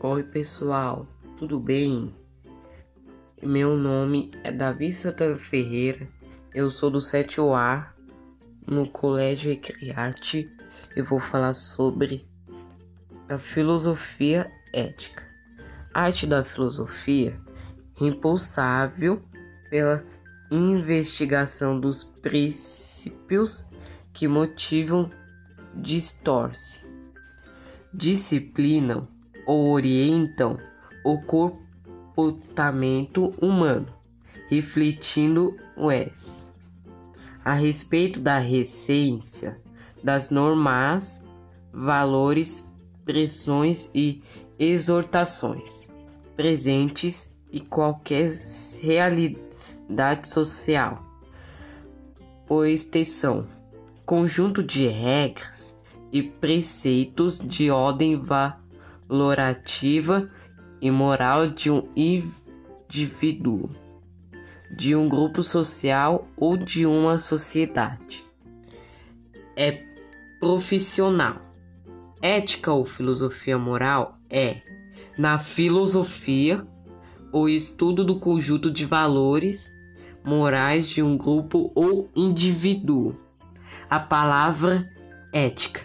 Oi, pessoal, tudo bem? Meu nome é Davi Santana Ferreira, eu sou do 7A no Colégio Ecriarte e vou falar sobre a filosofia ética. A arte da filosofia impulsável pela investigação dos princípios que motivam, distorce, disciplinam orientam o comportamento humano, refletindo o S. A respeito da recência das normas, valores, pressões e exortações presentes em qualquer realidade social, pois são conjunto de regras e preceitos de ordem valorativa e moral de um indivíduo, de um grupo social ou de uma sociedade. É profissional. Ética ou filosofia moral é, na filosofia, o estudo do conjunto de valores morais de um grupo ou indivíduo a palavra ética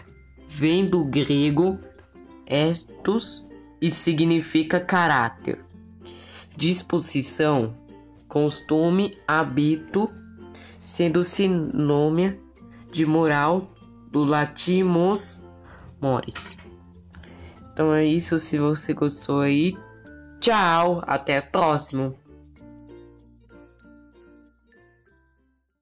vem do grego ethos e significa caráter, disposição, costume, hábito, sendo sinônimo de moral do latim mos mores. Então é isso, se você gostou aí, tchau, até a próxima.